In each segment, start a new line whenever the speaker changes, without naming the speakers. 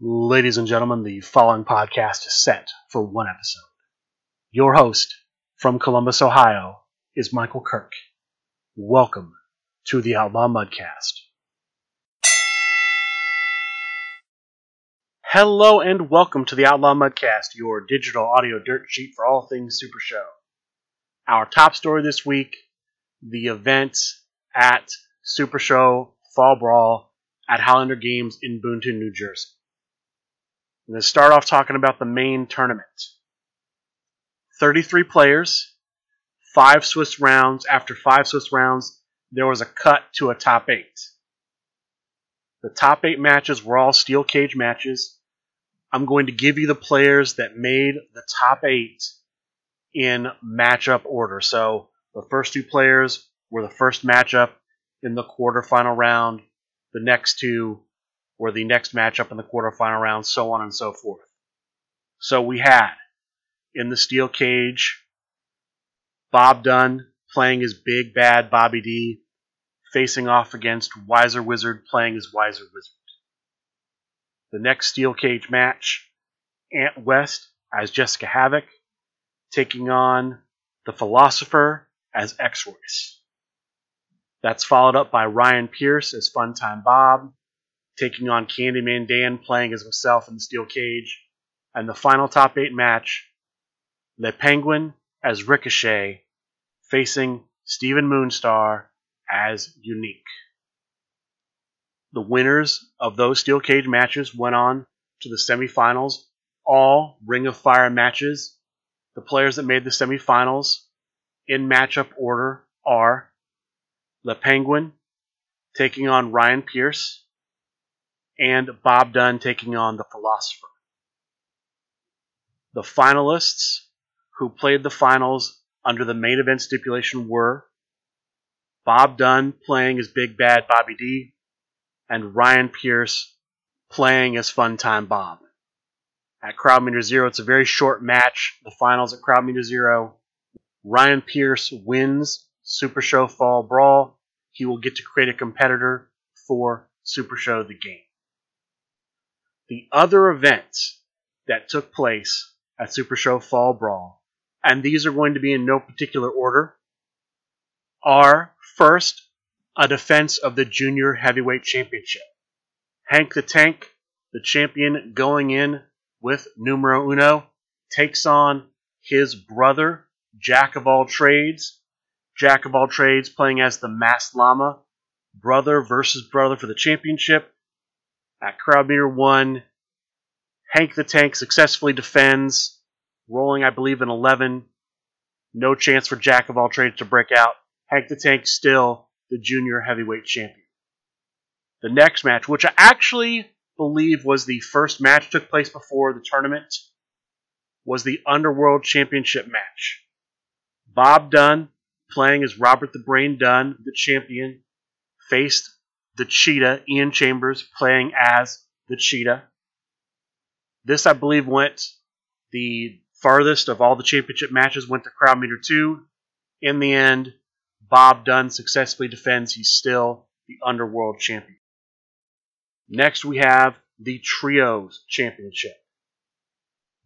Ladies and gentlemen, the following podcast is set for one episode. Your host from Columbus, Ohio, is Michael Kirk. Welcome to the Outlaw Mudcast. Hello and welcome to the Outlaw Mudcast, your digital audio dirt sheet for all things Super Show. Our top story this week the event at Super Show Fall Brawl at Highlander Games in Boonton, New Jersey. I'm going to start off talking about the main tournament. 33 players, five Swiss rounds. After five Swiss rounds, there was a cut to a top eight. The top eight matches were all steel cage matches. I'm going to give you the players that made the top eight in matchup order. So the first two players were the first matchup in the quarterfinal round. The next two were the next matchup in the quarterfinal round, so on and so forth. So we had in the steel cage Bob Dunn playing his Big Bad Bobby D, facing off against Wiser Wizard playing his Wiser Wizard. The next steel cage match, Ant West as Jessica Havoc, taking on the Philosopher as X Royce. That's followed up by Ryan Pierce as Funtime Bob, taking on Candyman Dan playing as himself in the steel cage. And the final top eight match, Le Penguin as Ricochet, facing Stephen Moonstar as Unique. The winners of those steel cage matches went on to the semifinals, all Ring of Fire matches. The players that made the semifinals in matchup order are Le Penguin taking on Ryan Pierce, and Bob Dunn taking on the Philosopher. The finalists who played the finals under the main event stipulation were Bob Dunn playing as Big Bad Bobby D, and Ryan Pierce playing as Fun Time Bob. At Crowd Meter Zero, it's a very short match. The finals at Crowd Meter Zero. Ryan Pierce wins Super Show Fall Brawl. He will get to create a competitor for Super Show the game. The other events that took place at Super Show Fall Brawl, and these are going to be in no particular order, are first a defense of the Junior Heavyweight Championship. Hank the Tank, the champion going in with numero uno, takes on his brother, Jack of all trades. Jack of all trades playing as the Masked Llama, brother versus brother for the championship. At crowd meter one, Hank the Tank successfully defends, rolling, I believe, an 11. No chance for Jack of all trades to break out. Hank the Tank still the junior heavyweight champion. The next match, which I actually believe was the first match took place before the tournament, was the Underworld Championship match. Bob Dunn, playing as Robert the Brain Dunn, the champion, faced the Cheetah, Ian Chambers, playing as the Cheetah. This, I believe, went the farthest of all the championship matches, went to Crowd Meter 2. In the end, Bob Dunn successfully defends. He's still the Underworld Champion. Next, we have the Trios Championship.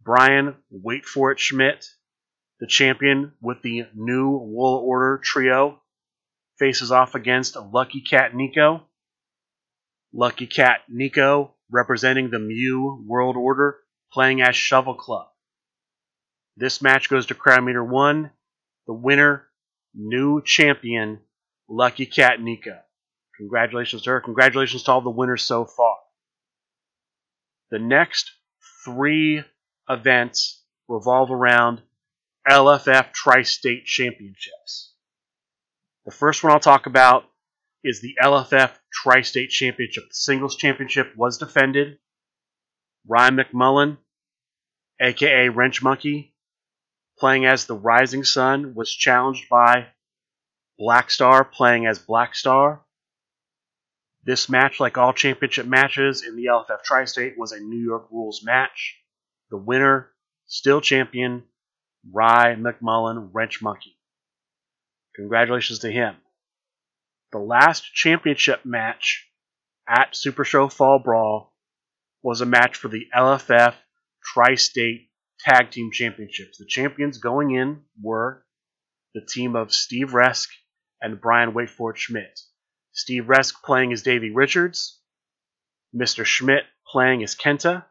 Brian, wait for it, Schmidt, the champion with the new World Order Trio, faces off against Lucky Cat Nico. Lucky Cat Nico representing the Mew World Order, playing as Shovel Club. This match goes to Crowd Meter 1. The winner, new champion, Lucky Cat Nico. Congratulations to her. Congratulations to all the winners so far. The next three events revolve around LFF Tri State Championships. The first one I'll talk about is the LFF Tri State Championship. The singles championship was defended. Ryan McMullen, aka Wrench Monkey, playing as the Rising Sun, was challenged by Black Star, playing as Black Star. This match, like all championship matches in the LFF Tri State, was a New York rules match. The winner, still champion, Rye McMullen Wrench Monkey. Congratulations to him. The last championship match at Super Show Fall Brawl was a match for the LFF Tri State Tag Team Championships. The champions going in were the team of Steve Resk and Brian Wait For It Schmidt. Steve Resk playing as Davey Richards, Mr. Schmidt playing as Kenta.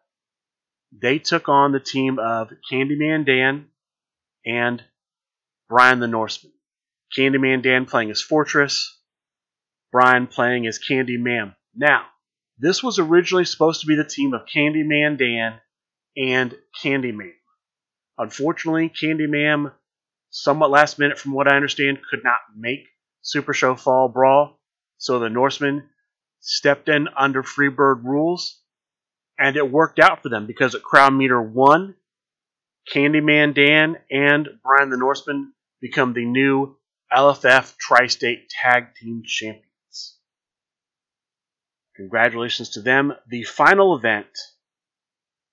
They took on the team of Candyman Dan and Brian the Norseman. Candyman Dan playing as Fortress, Brian playing as Candyman. Now, this was originally supposed to be the team of Candyman Dan and Candyman. Unfortunately, Candyman, somewhat last minute from what I understand, could not make Super Show Fall Brawl, so the Norsemen stepped in under Freebird rules, and it worked out for them because at Crowd Meter 1, Candyman Dan and Brian the Norseman become the new LFF Tri State Tag Team Champions. Congratulations to them. The final event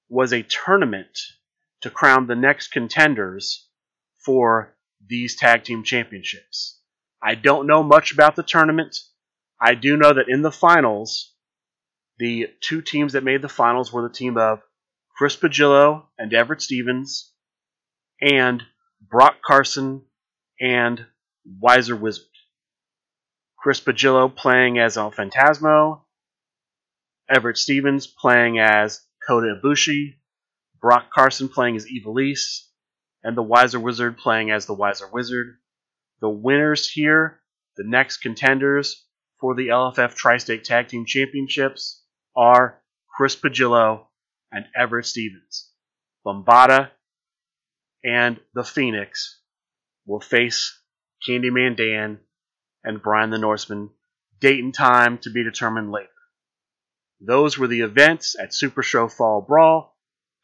was a tournament to crown the next contenders for these tag team championships. I don't know much about the tournament. I do know that in the finals, the two teams that made the finals were the team of Chris Pagillo and Everett Stevens, and Brock Carson and Wiser Wizard. Chris Pagillo playing as El Phantasmo, Everett Stevens playing as Kota Ibushi, Brock Carson playing as Ivelisse, and the Wiser Wizard playing as the Wiser Wizard. The winners here, the next contenders for the LFF Tri State Tag Team Championships, are Chris Pagillo and Everett Stevens. Bombada and the Phoenix will face Candyman Dan and Brian the Norseman. Date and time to be determined later. Those were the events at Super Show Fall Brawl.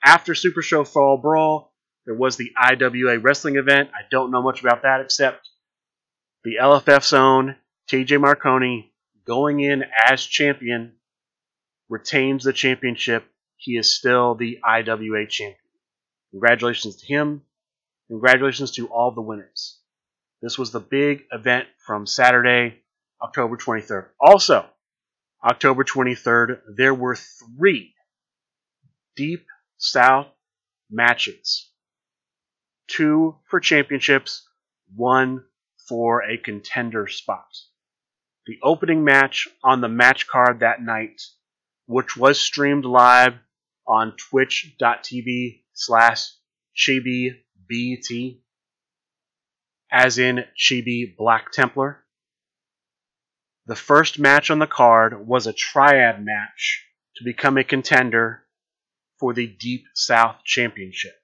After Super Show Fall Brawl, there was the IWA wrestling event. I don't know much about that except the LFF zone, TJ Marconi going in as champion, retains the championship. He is still the IWA champion. Congratulations to him. Congratulations to all the winners. This was the big event from Saturday, October 23rd. Also, October 23rd, there were three Deep South matches two for championships, one for a contender spot. The opening match on the match card that night, which was streamed live on twitch.tv slash chibi as in Chibi Black Templar. The first match on the card was a triad match to become a contender for the Deep South Championship.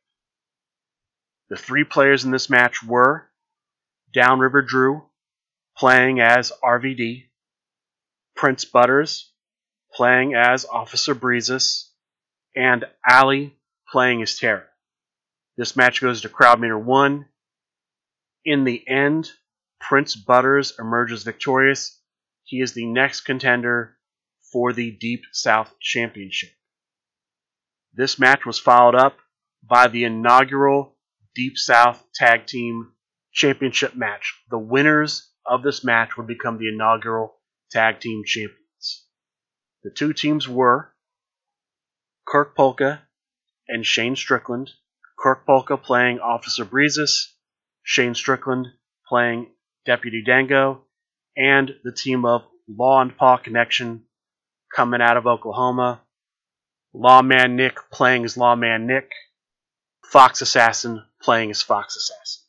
The three players in this match were Downriver Drew, playing as RVD, Prince Butters, playing as Officer Breezes, and Ali, playing as Terra. This match goes to crowd meter 1. In the end, Prince Butters emerges victorious he is the next contender for the Deep South Championship. This match was followed up by the inaugural Deep South Tag Team Championship match. The winners of this match would become the inaugural Tag Team Champions. The two teams were Kirk Polka and Shane Strickland. Kirk Polka playing Officer Breezes, Shane Strickland playing Deputy Dango, and the team of Law and Paw Connection coming out of Oklahoma. Lawman Nick playing as Lawman Nick. Fox Assassin playing as Fox Assassin.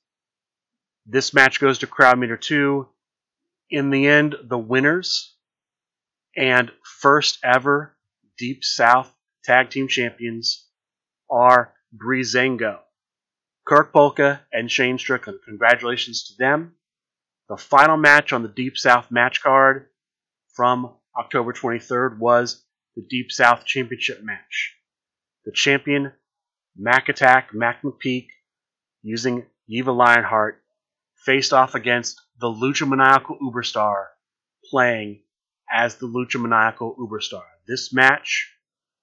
This match goes to crowd meter 2. In the end, the winners and first ever Deep South Tag Team Champions are Breezango, Kirk Polka, and Shane Strickland. Congratulations to them. The final match on the Deep South match card from October 23rd was the Deep South Championship match. The champion, Mac Attack, Mac McPeak, using Eva Lionheart, faced off against the Lucha Maniacal Uberstar, playing as the Lucha Maniacal Uberstar. This match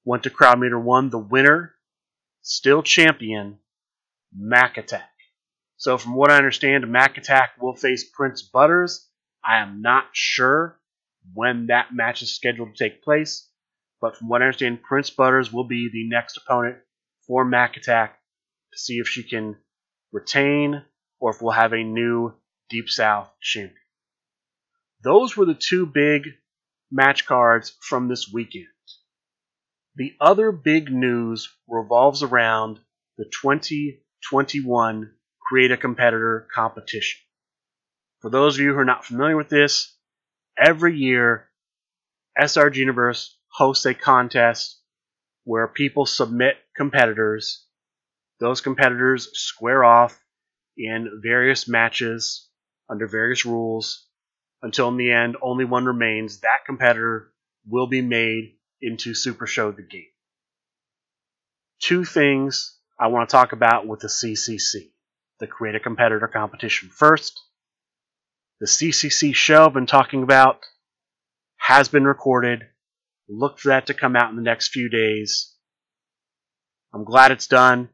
went to crowd meter one. The winner, still champion, Mac Attack. So, from what I understand, Mac Attack will face Prince Butters. I am not sure when that match is scheduled to take place, But from what I understand, Prince Butters will be the next opponent for Mac Attack to see if she can retain or if we'll have a new Deep South champion. Those were the two big match cards from this weekend. The other big news revolves around the 2021 Create a Competitor competition. For those of you who are not familiar with this, every year SRG Universe hosts a contest where people submit competitors. Those competitors square off in various matches under various rules until in the end only one remains. That competitor will be made into Super Show the Game. Two things I want to talk about with the CCC, the Create a Competitor competition. First, the CCC show I've been talking about has been recorded. Look for that to come out in the next few days. I'm glad it's done.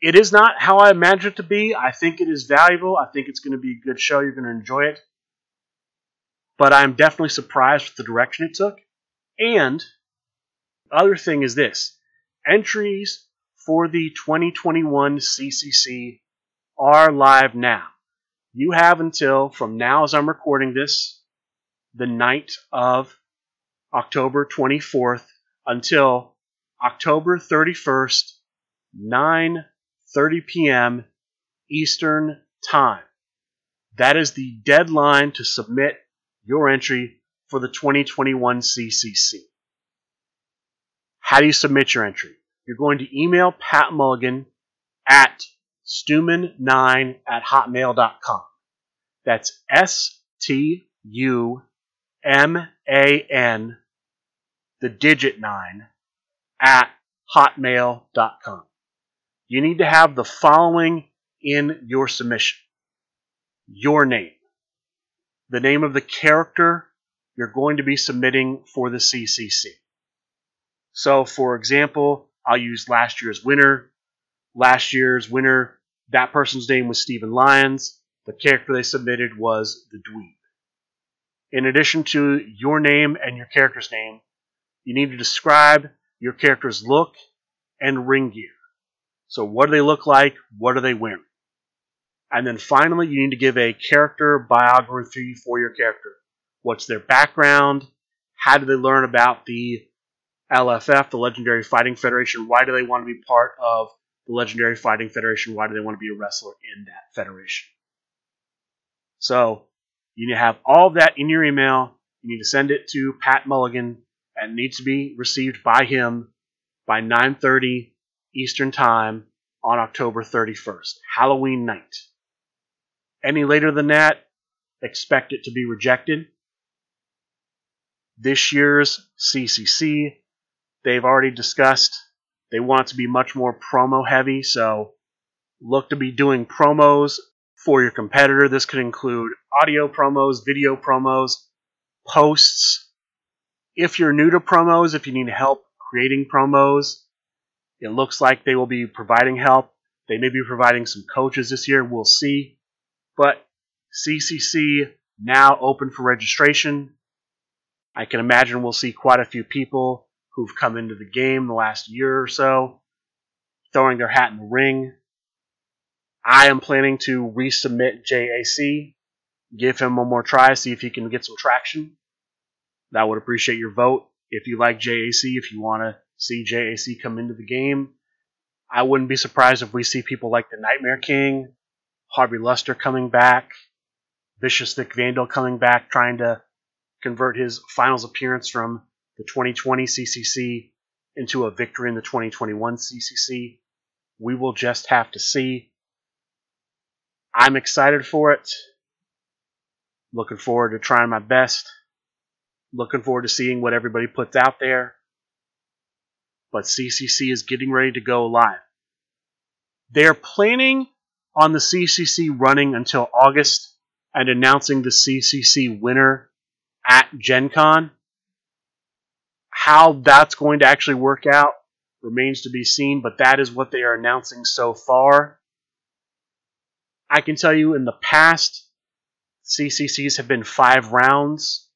It is not how I imagined it to be. I think it is valuable. I think it's going to be a good show. You're going to enjoy it. But I'm definitely surprised with the direction it took. And the other thing is this entries for the 2021 CCC are live now. You have until, from now as I'm recording this, the night of October 24th until October 31st, 9:30 p.m. Eastern Time. That is the deadline to submit your entry for the 2021 CCC. How do you submit your entry? You're going to email Pat Mulligan at stuman9 at hotmail.com. That's S T U M A N, the digit 9, at hotmail.com. You need to have the following in your submission your name, the name of the character you're going to be submitting for the CCC. So, for example, I'll use last year's winner. Last year's winner, that person's name was Stephen Lyons. The character they submitted was the Dweeb. In addition to your name and your character's name, you need to describe your character's look and ring gear. So, what do they look like? What are they wearing? And then finally, you need to give a character biography for your character. What's their background? How did they learn about the LFF, the Legendary Fighting Federation? Why do they want to be part of the Legendary Fighting Federation? Why do they want to be a wrestler in that federation? So, you need to have all of that in your email. You need to send it to Pat Mulligan, and needs to be received by him by 9:30 Eastern Time on October 31st, Halloween night. Any later than that, expect it to be rejected. This year's CCC, they've already discussed they want to be much more promo heavy, so look to be doing promos for your competitor. This could include audio promos, video promos, posts. If you're new to promos, if you need help creating promos, it looks like they will be providing help. They may be providing some coaches this year. We'll see. But CCC now open for registration. I can imagine we'll see quite a few people who've come into the game the last year or so throwing their hat in the ring. I am planning to resubmit JAC, give him one more try, see if he can get some traction. I would appreciate your vote. If you like JAC, if you want to see JAC come into the game, I wouldn't be surprised if we see people like the Nightmare King, Harvey Luster coming back, Vicious Vic Vandal coming back, trying to convert his finals appearance from the 2020 CCC into a victory in the 2021 CCC. We will just have to see. I'm excited for it. Looking forward to trying my best. Looking forward to seeing what everybody puts out there. But CCC is getting ready to go live. They're planning on the CCC running until August and announcing the CCC winner at Gen Con. How that's going to actually work out remains to be seen, but that is what they are announcing so far. I can tell you in the past, CCCs have been five rounds.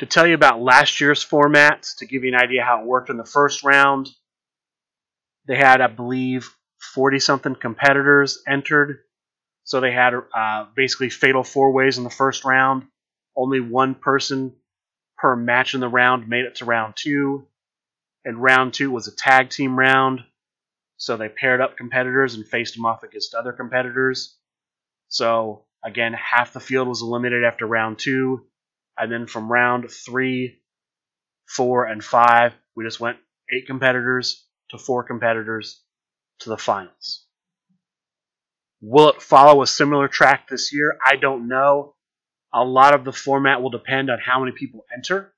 To tell you about last year's format, to give you an idea how it worked in the first round, they had, I believe, 40 something competitors entered. So they had uh, basically fatal four ways in the first round. Only one person per match in the round made it to round two. And round two was a tag team round. So they paired up competitors and faced them off against other competitors. So again, half the field was eliminated after round two. And then from round three, four, and five, we just went eight competitors to four competitors to the finals. Will it follow a similar track this year? I don't know. A lot of the format will depend on how many people enter.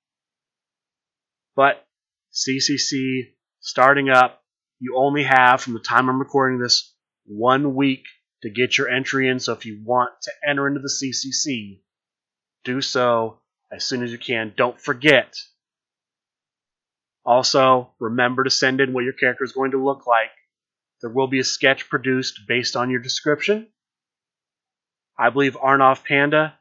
But CCC starting up, you only have, from the time I'm recording this, one week to get your entry in. So if you want to enter into the CCC, do so as soon as you can. Don't forget. Also, remember to send in what your character is going to look like. There will be a sketch produced based on your description. I believe Arnov Panda,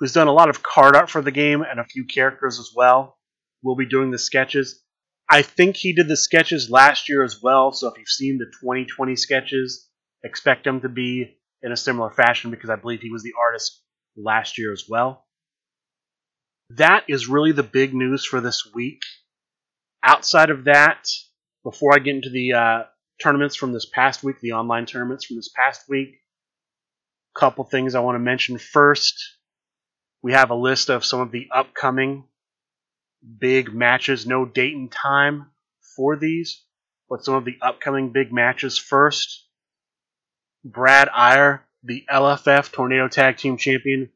who's done a lot of card art for the game and a few characters as well, will be doing the sketches. I think he did the sketches last year as well, so if you've seen the 2020 sketches, expect them to be in a similar fashion because I believe he was the artist last year as well. That is really the big news for this week. Outside of that, before I get into the uh, tournaments from this past week, the online tournaments from this past week, a couple things I want to mention. First, we have a list of some of the upcoming big matches, no date and time for these, but some of the upcoming big matches. First, Brad Iyer, the LFF Tornado Tag Team Champion,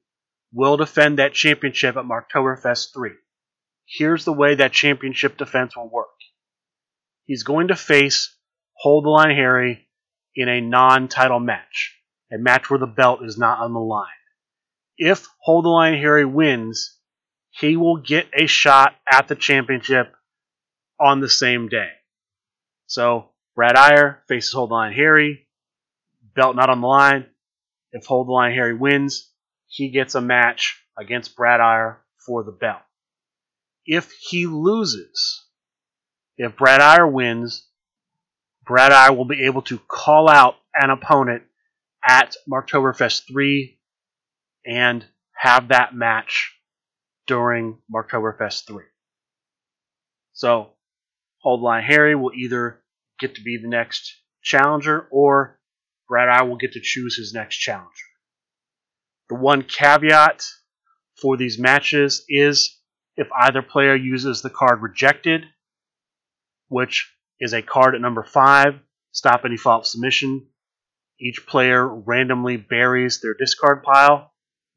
will defend that championship at Marktoberfest 3. Here's the way that championship defense will work. He's going to face Hold the Line Harry in a non title match, a match where the belt is not on the line. If Hold the Line Harry wins, he will get a shot at the championship on the same day. So, Brad Iyer faces Hold the Line Harry, belt not on the line. If Hold the Line Harry wins, he gets a match against Brad Iyer for the belt. If he loses, if Brad Iyer wins, Brad Iyer will be able to call out an opponent at Marktoberfest 3 and have that match during Marktoberfest 3. So, Hold Line Harry will either get to be the next challenger or Brad Iyer will get to choose his next challenger. The one caveat for these matches is if either player uses the card rejected, which is a card at number 5, stop any fault submission. Each player randomly buries their discard pile.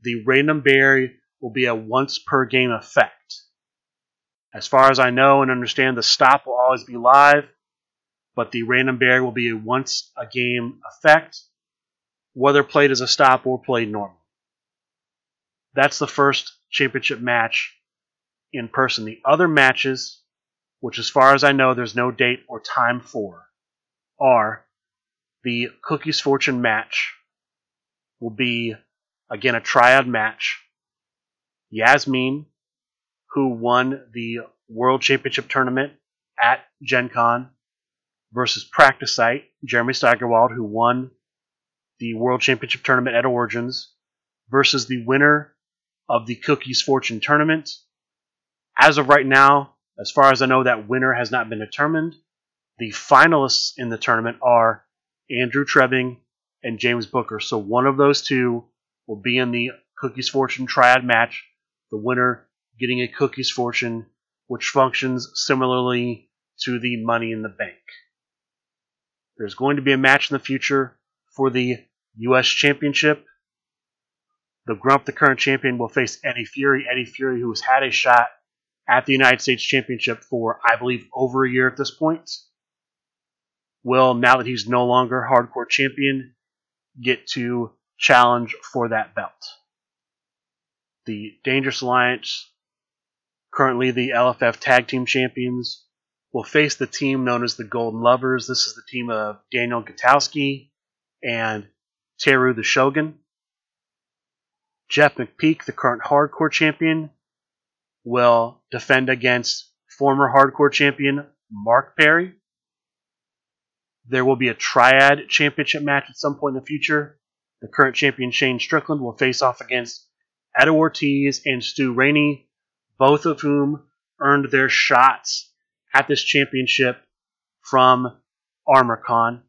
The random bury will be a once per game effect. As far as I know and understand, the stop will always be live, but the random bury will be a once a game effect, whether played as a stop or played normal. That's the first championship match in person. The other matches, which as far as I know there's no date or time for, are the Cookies Fortune match will be again a triad match. Yasmin, who won the World Championship tournament at Gen Con, versus Practice Site, Jeremy Steigerwald, who won the World Championship tournament at Origins, versus the winner of the Cookies Fortune tournament. As of right now, as far as I know, that winner has not been determined. The finalists in the tournament are Andrew Trebing and James Booker. So one of those two will be in the Cookies Fortune triad match. The winner getting a Cookies Fortune, which functions similarly to the Money in the Bank. There's going to be a match in the future for the U.S. Championship. The Grump, the current champion, will face Eddie Fury. Eddie Fury, who has had a shot at the United States Championship for, I believe, over a year at this point, will, now that he's no longer hardcore champion, get to challenge for that belt. The Dangerous Alliance, currently the LFF Tag Team Champions, will face the team known as the Golden Lovers. This is the team of Daniel Gutowski and Teru the Shogun. Jeff McPeak, the current hardcore champion, will defend against former hardcore champion Mark Perry. There will be a triad championship match at some point in the future. The current champion Shane Strickland will face off against Edo Ortiz and Stu Rainey, both of whom earned their shots at this championship from ArmorCon.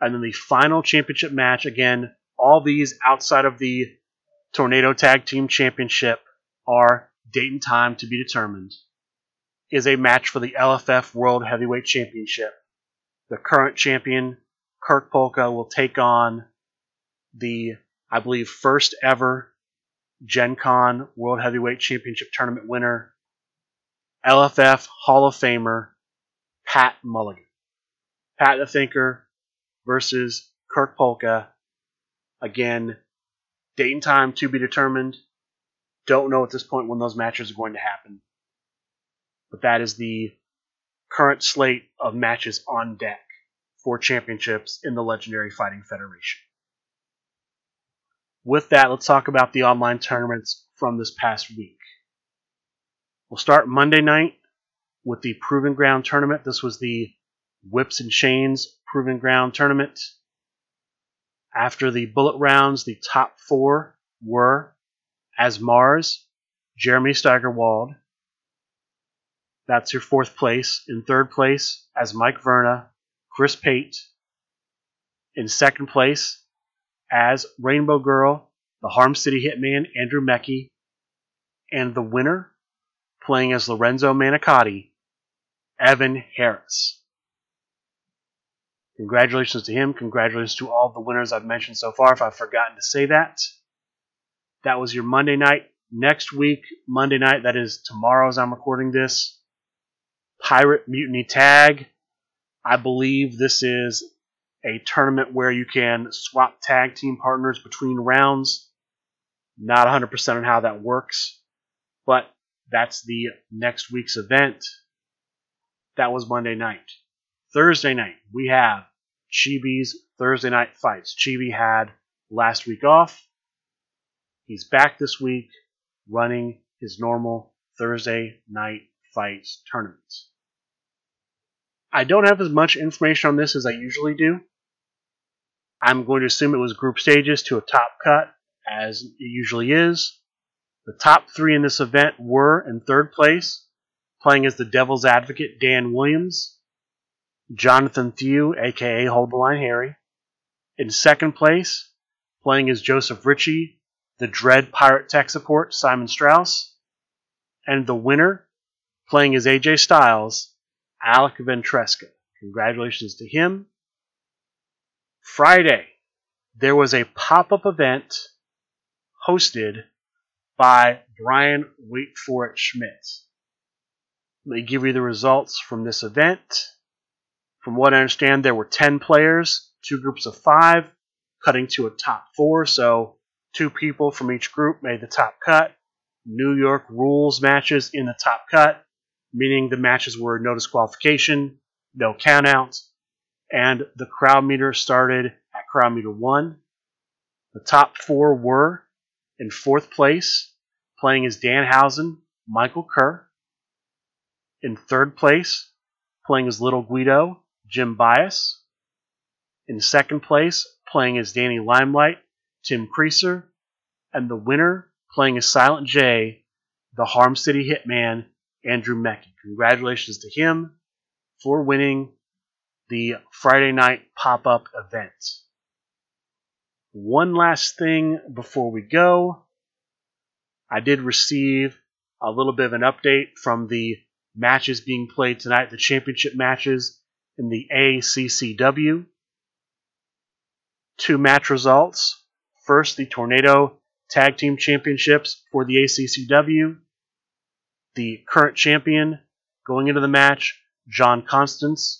And then the final championship match, again, all these outside of the Tornado Tag Team Championship are date and time to be determined, is a match for the LFF World Heavyweight Championship. The current champion, Kirk Polka, will take on the, I believe, first ever Gen Con World Heavyweight Championship Tournament winner, LFF Hall of Famer, Pat Mulligan. Pat the Thinker versus Kirk Polka. Again, date and time to be determined. Don't know at this point when those matches are going to happen. But that is the current slate of matches on deck for championships in the Legendary Fighting Federation. With that, let's talk about the online tournaments from this past week. We'll start Monday night with the Proven Ground tournament. This was the Whips and Chains Proven Ground tournament. After the bullet rounds, the top four were as Mars, Jeremy Steigerwald. That's your fourth place. In third place, as Mike Verna, Chris Pate. In second place, as Rainbow Girl, the Harm City Hitman, Andrew Mecki. And the winner, playing as Lorenzo Manicotti, Evan Harris. Congratulations to him. Congratulations to all the winners I've mentioned so far, if I've forgotten to say that. That was your Monday night. Next week, Monday night, that is tomorrow as I'm recording this, Pirate Mutiny Tag. I believe this is a tournament where you can swap tag team partners between rounds. Not 100% on how that works, but that's the next week's event. That was Monday night. Thursday night, we have Chibi's Thursday night fights. Chibi had last week off. He's back this week running his normal Thursday night fights tournament. I don't have as much information on this as I usually do. I'm going to assume it was group stages to a top cut, as it usually is. The top three in this event were in third place, playing as the Devil's Advocate Dan Williams, Jonathan Thew, aka Hold the Line Harry. In second place, playing as Joseph Ritchie, the Dread Pirate Tech Support, Simon Strauss. And the winner, playing as AJ Styles, Alec Ventresca. Congratulations to him. Friday, there was a pop up event hosted by Brian Wait For It Schmidt. Let me give you the results from this event. From what I understand, there were 10 players, two groups of five, cutting to a top four. So two people from each group made the top cut. New York rules matches in the top cut, meaning the matches were no disqualification, no countouts, and the crowd meter started at crowd meter one. The top four were in fourth place, playing as Danhausen, Michael Kerr. In third place, playing as Little Guido, Jim Bias. In second place, playing as Danny Limelight, Tim Creaser. And the winner, playing as Silent J, the Harm City Hitman, Andrew Mecki. Congratulations to him for winning the Friday night pop up event. One last thing before we go. I did receive a little bit of an update from the matches being played tonight, the championship matches in the ACCW. Two match results. First, the Tornado Tag Team Championships for the ACCW. The current champion going into the match, John Constance,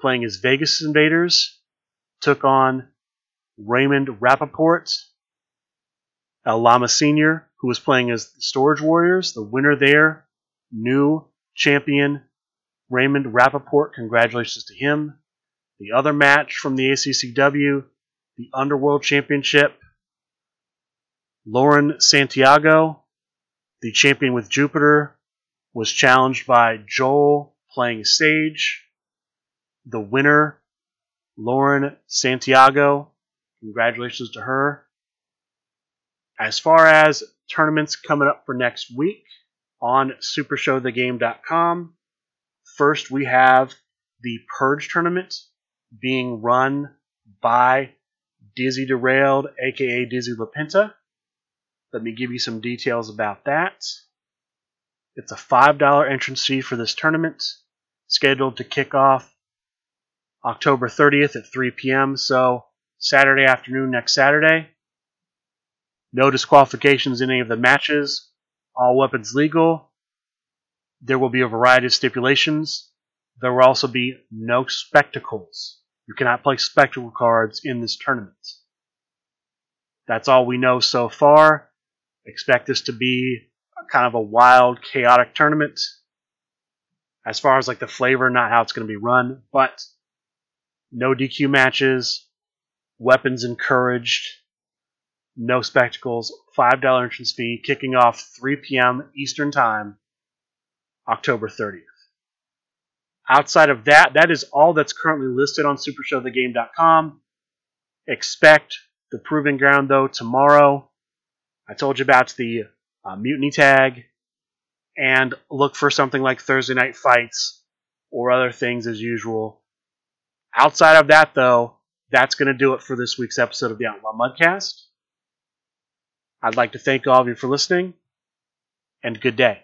playing as Vegas Invaders, took on Raymond Rappaport. El Lama Sr., who was playing as the Storage Warriors, the winner there, new champion Raymond Rappaport, congratulations to him. The other match from the ACCW, the Underworld Championship, Lauren Santiago, The champion with Jupiter was challenged by Joel playing Sage. The winner, Lauren Santiago. Congratulations to her. As far as tournaments coming up for next week on supershowthegame.com, first we have the Purge tournament being run by Dizzy Derailed, aka Dizzy LaPinta. Let me give you some details about that. It's a $5 entrance fee for this tournament, scheduled to kick off October 30th at 3 p.m., so Saturday afternoon next Saturday. No disqualifications in any of the matches. All weapons legal. There will be a variety of stipulations. There will also be no spectacles. You cannot play spectacle cards in this tournament. That's all we know so far. Expect this to be kind of a wild, chaotic tournament. As far as like the flavor, not how it's going to be run, but no DQ matches, weapons encouraged, no spectacles, $5 entrance fee, kicking off 3 p.m. Eastern Time, October 30th. Outside of that, that is all that's currently listed on supershowthegame.com. Expect the Proving Ground, though, tomorrow. I told you about the uh, Mutiny tag. And look for something like Thursday Night Fights or other things as usual. Outside of that, though, that's going to do it for this week's episode of the Outlaw Mudcast. I'd like to thank all of you for listening, and good day.